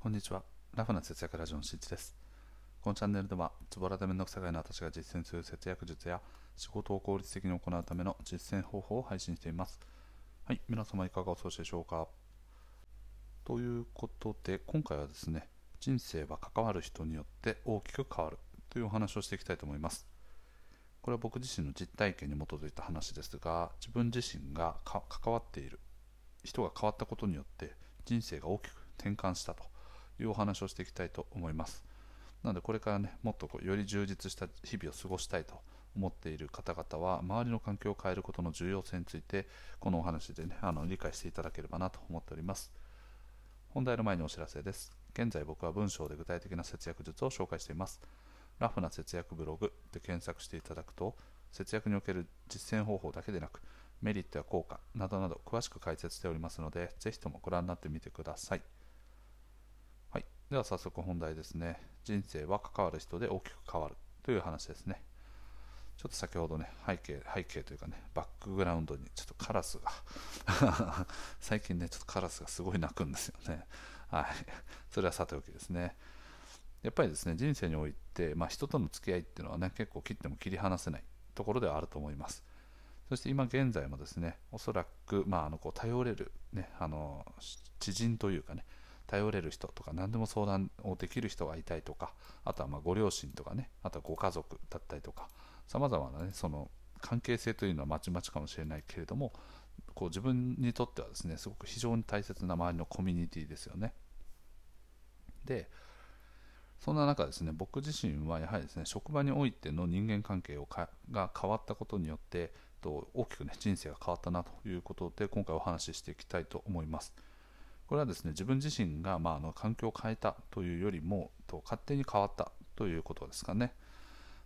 こんにちは。ラフな節約ラジオのしんちです。このチャンネルでは、ズボラでめんどくさがいの私が実践する節約術や仕事を効率的に行うための実践方法を配信しています。はい、皆様いかがお過ごしでしょうか？ということで、今回はですね、人生は関わる人によって大きく変わるというお話をしていきたいと思います。これは僕自身の実体験に基づいた話ですが、自分自身が関わっている人が変わったことによって人生が大きく転換したと。いうお話をしていきたいと思います。なのでこれからねもっとこうより充実した日々を過ごしたいと思っている方々は周りの環境を変えることの重要性についてこのお話でねあの理解していただければなと思っております。本題の前にお知らせです。現在僕は文章で具体的な節約術を紹介しています。ラフな節約ブログで検索していただくと節約における実践方法だけでなくメリットや効果などなど詳しく解説しておりますのでぜひともご覧になってみてください。では早速本題ですね。人生は関わる人で大きく変わるという話ですね。ちょっと先ほどね背景背景というかねバックグラウンドにちょっとカラスが 最近ねちょっとカラスがすごい鳴くんですよね。はい。それはさておきですね。やっぱりですね人生において、まあ、人との付き合いっていうのはね結構切っても切り離せないところではあると思います。そして今現在もですねおそらく、まあ、あのこう頼れる、ね、あの知人というかね頼れる人とか何でも相談をできる人がいたりとかあとはまご両親とかねあとはご家族だったりとかさまざまなねその関係性というのはまちまちかもしれないけれどもこう自分にとってはですねすごく非常に大切な周りのコミュニティですよねでそんな中ですね僕自身はやはりですね職場においての人間関係をが変わったことによってと大きくね人生が変わったなということで今回お話ししていきたいと思います。これはですね自分自身が、まあ、あの環境を変えたというよりもと勝手に変わったということですかね。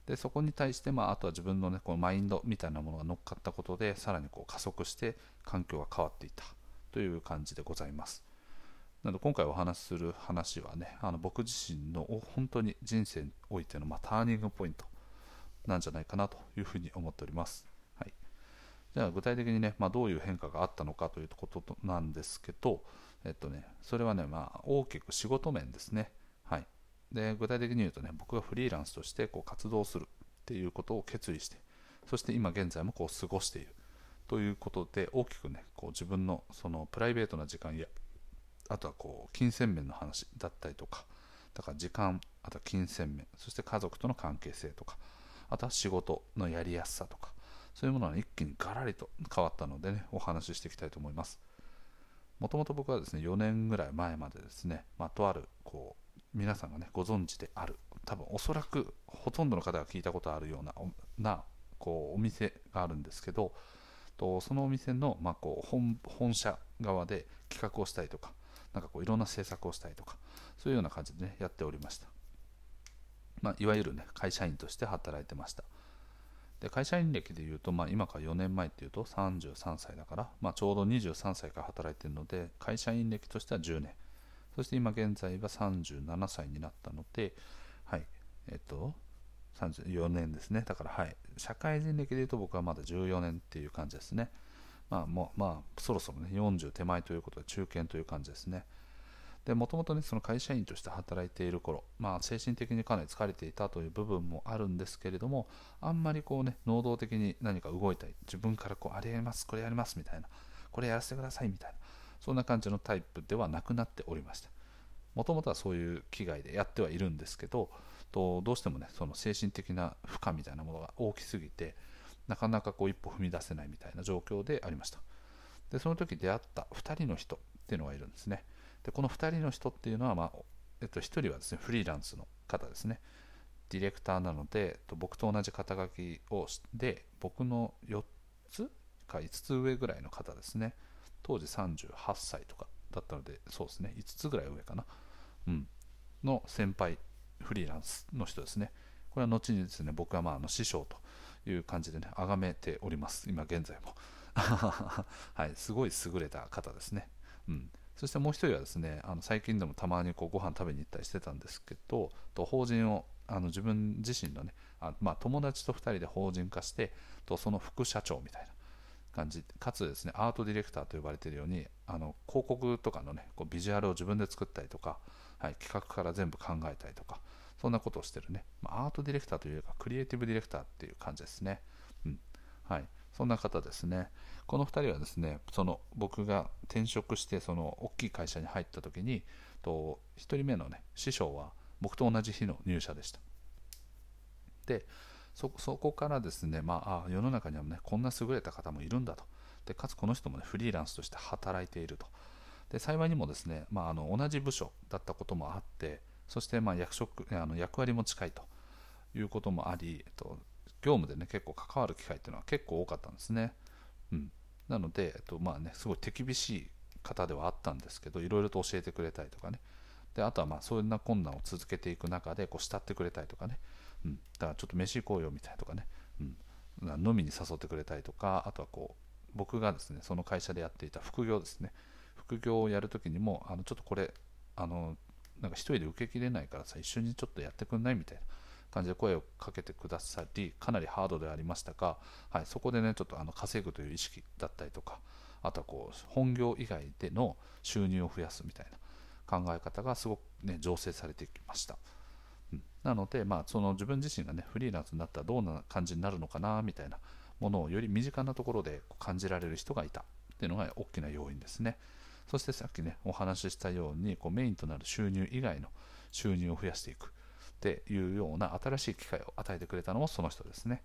でそこに対して、まあ、あとは自分の,、ね、このマインドみたいなものが乗っかったことでさらにこう加速して環境が変わっていたという感じでございます。なので今回お話しする話はねあの僕自身の本当に人生においての、まあ、ターニングポイントなんじゃないかなというふうに思っております、はい、じゃあ具体的にね、まあ、どういう変化があったのかということなんですけどえっとね、それはね、まあ、大きく仕事面ですね。はい。で、具体的に言うとね、僕がフリーランスとしてこう活動するっていうことを決意して、そして今現在もこう過ごしているということで、大きくね、こう自分のそのプライベートな時間や、あとはこう金銭面の話だったりとか、だから時間、あとは金銭面、そして家族との関係性とか、あとは仕事のやりやすさとか、そういうものが一気にガラリと変わったのでね、お話ししていきたいと思います。もともと僕はですね4年ぐらい前までですね、まあ、とあるこう皆さんがねご存知である多分おそらくほとんどの方が聞いたことあるようななこうお店があるんですけどとそのお店の、まあ、こう本本社側で企画をしたりとかなんかこういろんな制作をしたりとかそういうような感じでねやっておりました、まあ、いわゆるね会社員として働いてました。で会社員歴でいうと、まあ、今から4年前っていうと33歳だから、まあ、ちょうど23歳から働いてるので会社員歴としては10年。そして今現在は37歳になったのではいえっと34年ですね。だからはい社会人歴でいうと僕はまだ14年っていう感じですね。まあもうまあそろそろね40手前ということで中堅という感じですね。でもともとねその会社員として働いている頃まあ精神的にかなり疲れていたという部分もあるんですけれどもあんまりこうね能動的に何か動いたり自分からこうあれやりますこれやりますみたいなこれやらせてくださいみたいなそんな感じのタイプではなくなっておりましたもともとはそういう危害でやってはいるんですけどとどうしてもねその精神的な負荷みたいなものが大きすぎてなかなかこう一歩踏み出せないみたいな状況でありました。でその時出会った2人の人っていうのがいるんですね。でこの2人の人っていうのは、まあえっと、1人はですねフリーランスの方ですね。ディレクターなのでえっと僕と同じ肩書きをで僕の4つか5つ上ぐらいの方ですね。当時38歳とかだったのでそうですね5つぐらい上かな、うん、の先輩フリーランスの人ですね。これは後にですね僕はまああの師匠という感じでね崇めております。今現在も。はいすごい優れた方ですね。うん。そしてもう一人はですねあの最近でもたまにこうご飯食べに行ったりしてたんですけどと法人をあの自分自身のねあ、まあ、友達と2人で法人化してとその副社長みたいな感じ。かつですねアートディレクターと呼ばれているようにあの広告とかのねこうビジュアルを自分で作ったりとか、はい、企画から全部考えたりとかそんなことをしてるね、まあ、アートディレクターというかクリエイティブディレクターっていう感じですね、うん。はい、そんな方ですね。この2人はですねその僕が転職してその大きい会社に入った時にと1人目のね師匠は僕と同じ日の入社でした。でそこからですね、まあ、あ世の中にはねこんな優れた方もいるんだと。でかつこの人も、ね、フリーランスとして働いていると。で幸いにもですね、まあ、あの同じ部署だったこともあってそしてまあ役職あの役割も近いということもあり、えっと、業務でね結構関わる機会っていうのは結構多かったんですね、うん、なので、えっとまあね、すごい手厳しい方ではあったんですけどいろいろと教えてくれたりとかね。であとはまあそんな困難を続けていく中でこう慕ってくれたりとかね、うん、だからちょっと飯行こうよみたいなとかね、うん、飲みに誘ってくれたりとかあとはこう僕がですねその会社でやっていた副業ですね。副業をやるときにもあのちょっとこれあのなんか一人で受けきれないからさ一緒にちょっとやってくんないみたいな。感じで声をかけてくださりかなりハードでありましたが、はい、そこでねちょっとあの稼ぐという意識だったりとかあとはこう本業以外での収入を増やすみたいな考え方がすごくね醸成されてきました。うんなので、まあ、その自分自身がねフリーランスになったらどんな感じになるのかなみたいなものをより身近なところで感じられる人がいたっていうのが大きな要因ですね。そしてさっきねお話ししたようにこうメインとなる収入以外の収入を増やしていくっていうような新しい機会を与えてくれたのもその人ですね。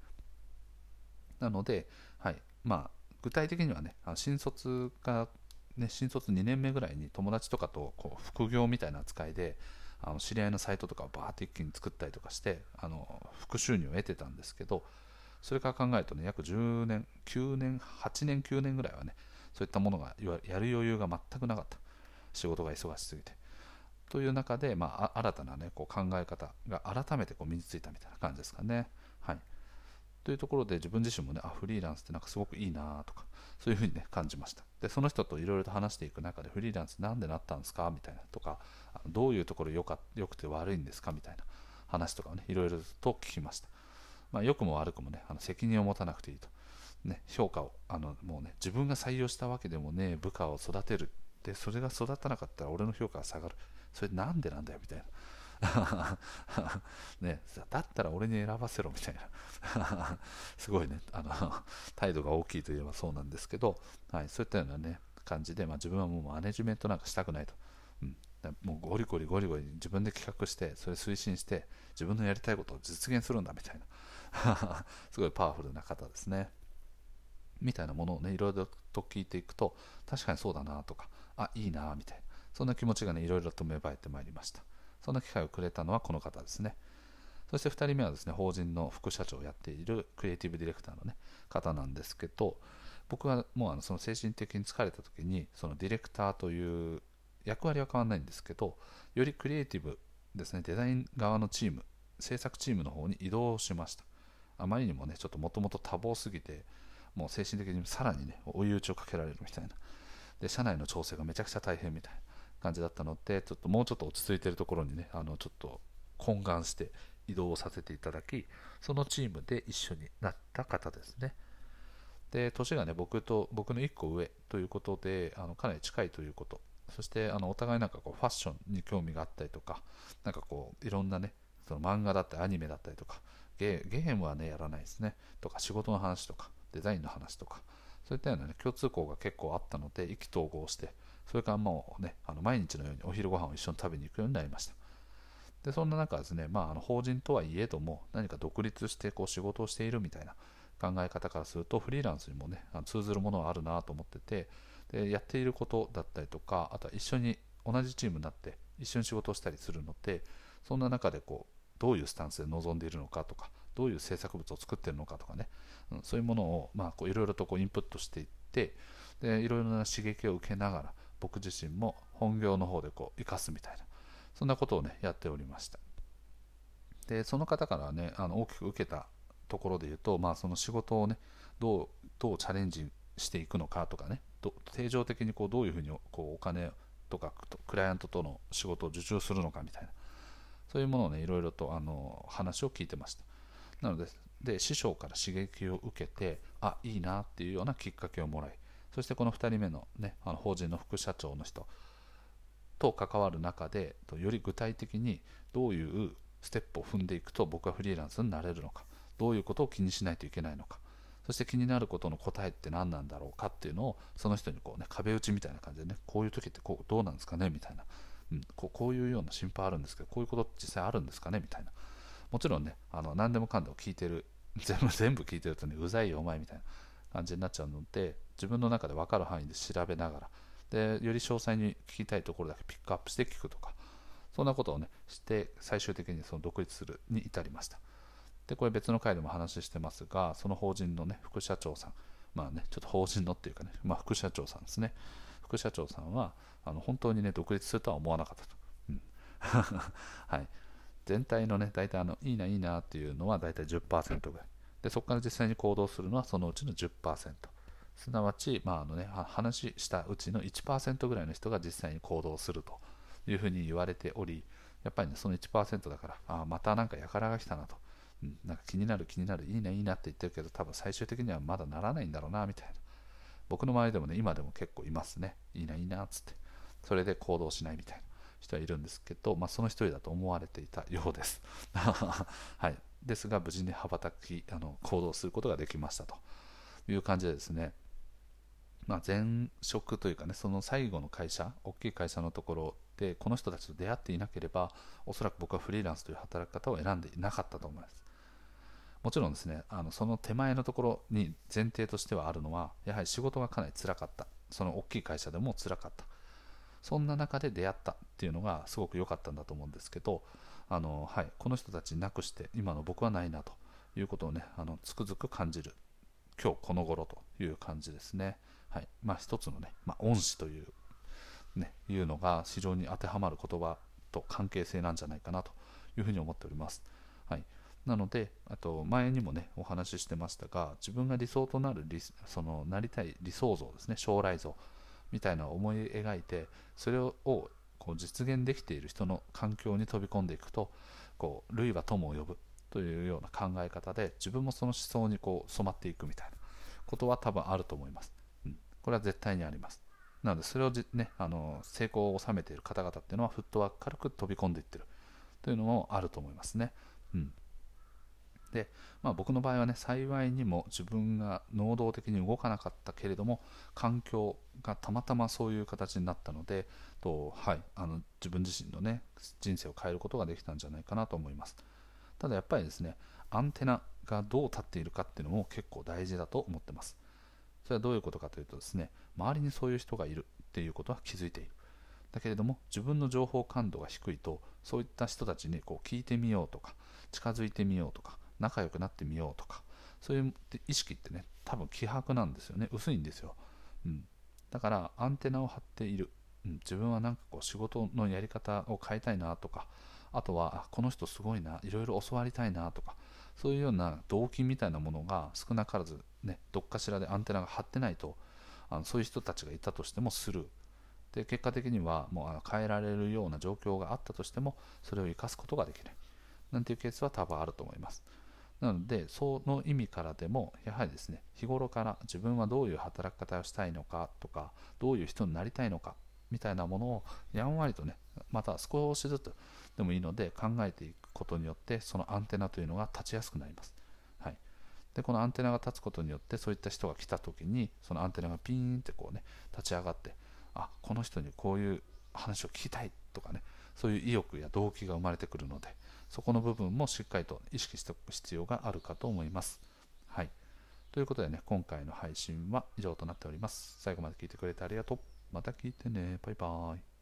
なので、はいまあ、具体的にはね新卒が、ね、新卒2年目ぐらいに友達とかとこう副業みたいな扱いであの知り合いのサイトとかをバーって一気に作ったりとかしてあの副収入を得てたんですけどそれから考えるとね約10年9年8年9年ぐらいはねそういったものがやる余裕が全くなかった仕事が忙しすぎてという中で、まあ、新たな、ね、こう考え方が改めてこう身についたみたいな感じですかね。はい、というところで自分自身もねあフリーランスってなんかすごくいいなとかそういうふうにね感じました。でその人といろいろと話していく中でフリーランスなんでなったんですか？みたいなとかどういうところよかよくて悪いんですか？みたいな話とかをねいろいろと聞きました、まあ、良くも悪くもねあの責任を持たなくていいと。ね、評価をあのもうね自分が採用したわけでもね部下を育てるでそれが育たなかったら俺の評価が下がる。それなんでなんだよみたいな。ね、だったら俺に選ばせろみたいな。すごいね。あの態度が大きいといえばそうなんですけど、はい、そういったような、ね、感じで、まあ、自分はもうマネジメントなんかしたくないと、うん、もうゴリゴリゴリゴリ自分で企画してそれ推進して自分のやりたいことを実現するんだみたいな。すごいパワフルな方ですね。みたいなものをねいろいろと聞いていくと確かにそうだなとか。あいいなみたいな。そんな気持ちがねいろいろと芽生えてまいりました。そんな機会をくれたのはこの方ですね。そして2人目はですね法人の副社長をやっているクリエイティブディレクターの、ね、方なんですけど僕はもうあのその精神的に疲れた時にそのディレクターという役割は変わらないんですけどよりクリエイティブですねデザイン側のチーム制作チームの方に移動しました。あまりにもねちょっともともと多忙すぎてもう精神的にさらにね追い打ちをかけられるみたいな。で社内の調整がめちゃくちゃ大変みたいな感じだったのでちょっともうちょっと落ち着いてるところにねあのちょっと懇願して移動させていただきそのチームで一緒になった方ですね。で年がね僕と僕の1個上ということであのかなり近いということ。そしてあのお互いなんかこうファッションに興味があったりとかなんかこういろんなねその漫画だったりアニメだったりとかゲームはねやらないですね。とか仕事の話とかデザインの話とかそういったような、ね、共通項が結構あったので意気投合してそれからもうねあの毎日のようにお昼ご飯を一緒に食べに行くようになりました。でそんな中ですね、まあ、あの法人とはいえども何か独立してこう仕事をしているみたいな考え方からするとフリーランスにもね通ずるものはあるなと思っててでやっていることだったりとかあとは一緒に同じチームになって一緒に仕事をしたりするのでそんな中でこうどういうスタンスで臨んでいるのかとかどういう制作物を作ってるのかとかね、うん、そういうものをいろいろとこうインプットしていってでいろいろな刺激を受けながら僕自身も本業の方でこう生かすみたいなそんなことをねやっておりました。でその方からねあの大きく受けたところで言うと、まあ、その仕事をねどうどうチャレンジしていくのかとかね定常的にこうどういうふうにこうお金とかクライアントとの仕事を受注するのかみたいなそういうものをねいろいろとあの話を聞いてました。なのでで師匠から刺激を受けてあいいなっていうようなきっかけをもらいそしてこの2人目の,、ね、あの法人の副社長の人と関わる中でより具体的にどういうステップを踏んでいくと僕はフリーランスになれるのかどういうことを気にしないといけないのかそして気になることの答えって何なんだろうかっていうのをその人にこう、ね、壁打ちみたいな感じでねこういう時ってこうどうなんですかねみたいな、うん、こうこういうような心配あるんですけどこういうこと実際あるんですかねみたいなもちろんねあの何でもかんでも聞いてる。全部全部聞いてるとねうざいよお前みたいな感じになっちゃうので自分の中で分かる範囲で調べながら。でより詳細に聞きたいところだけピックアップして聞くとか。そんなことをねして最終的にその独立するに至りました。でこれ別の回でも話してますがその法人のね副社長さん。まあねちょっと法人のっていうかね、まあ、副社長さんですね。副社長さんはあの本当にね独立するとは思わなかったと、うん。はい、全体のね大体あのいいないいなっていうのは大体10%ぐらい。でそこから実際に行動するのはそのうちの10%すなわち、まああのね、話したうちの1%ぐらいの人が実際に行動するというふうに言われておりやっぱりねその1%だからあまたなんか輩が来たなと、うん、なんか気になる気になるいいねいいなって言ってるけど多分最終的にはまだならないんだろうなみたいな。僕の周りでもね今でも結構いますね。いいないいなっつって。それで行動しないみたいな。人はいるんですけど、まあ、その一人だと思われていたようです。はい。ですが無事に羽ばたきあの行動することができましたと。いう感じでですね。まあ、前職というかねその最後の会社大きい会社のところでこの人たちと出会っていなければおそらく僕はフリーランスという働き方を選んでいなかったと思います。もちろんですねあのその手前のところに前提としてはあるのはやはり仕事がかなり辛かった。その大きい会社でも辛かった。そんな中で出会ったっていうのがすごく良かったんだと思うんですけどあの、はい、この人たちなくして今の僕はないなということをねあのつくづく感じる今日この頃という感じですね。はいまあ、一つのね、まあ、恩師という,、ね、いうのが非常に当てはまる言葉と関係性なんじゃないかなというふうに思っております。はい、なので、あと前にもね、お話ししてましたが、自分が理想となる理そのなりたい理想像ですね、将来像みたいな思い描いて、それをこう実現できている人の環境に飛び込んでいくと、こう類は友を呼ぶというような考え方で、自分もその思想にこう染まっていくみたいなことは多分あると思います。うんこれは絶対にあります。なので、それをね、あの成功を収めている方々っていうのは、フットワーク軽く飛び込んでいってるというのもあると思いますね。うん、で、まあ、僕の場合はね、幸いにも自分が能動的に動かなかったけれども、環境がたまたまそういう形になったので、とはい、あの自分自身のね、人生を変えることができたんじゃないかなと思います。ただやっぱりですね、アンテナがどう立っているかっていうのも結構大事だと思ってます。それはどういうことかというとですね、周りにそういう人がいるっていうことは気づいている。だけれども、自分の情報感度が低いと、そういった人たちにこう聞いてみようとか、近づいてみようとか、仲良くなってみようとか、そういう意識ってね、多分希薄なんですよね。薄いんですよ。うん。だから、アンテナを張っている。うん、自分はなんかこう仕事のやり方を変えたいなとか、あとは、この人すごいな、いろいろ教わりたいなとか、そういうような動機みたいなものが少なからずね、どっかしらでアンテナが張ってないとあのそういう人たちがいたとしてもスルーで結果的にはもう変えられるような状況があったとしてもそれを生かすことができないなんていうケースは多分あると思いますなのでその意味からでもやはりですね日頃から自分はどういう働き方をしたいのかとかどういう人になりたいのかみたいなものをやんわりとねまた少しずつでもいいので考えていくことによってそのアンテナというのが立ちやすくなります。はい。でこのアンテナが立つことによってそういった人が来た時にそのアンテナがピーンってこうね立ち上がってあこの人にこういう話を聞きたいとかねそういう意欲や動機が生まれてくるのでそこの部分もしっかりと意識しておく必要があるかと思います。はい。ということでね、今回の配信は以上となっております。最後まで聞いてくれてありがとう。また聞いてね。バイバーイ。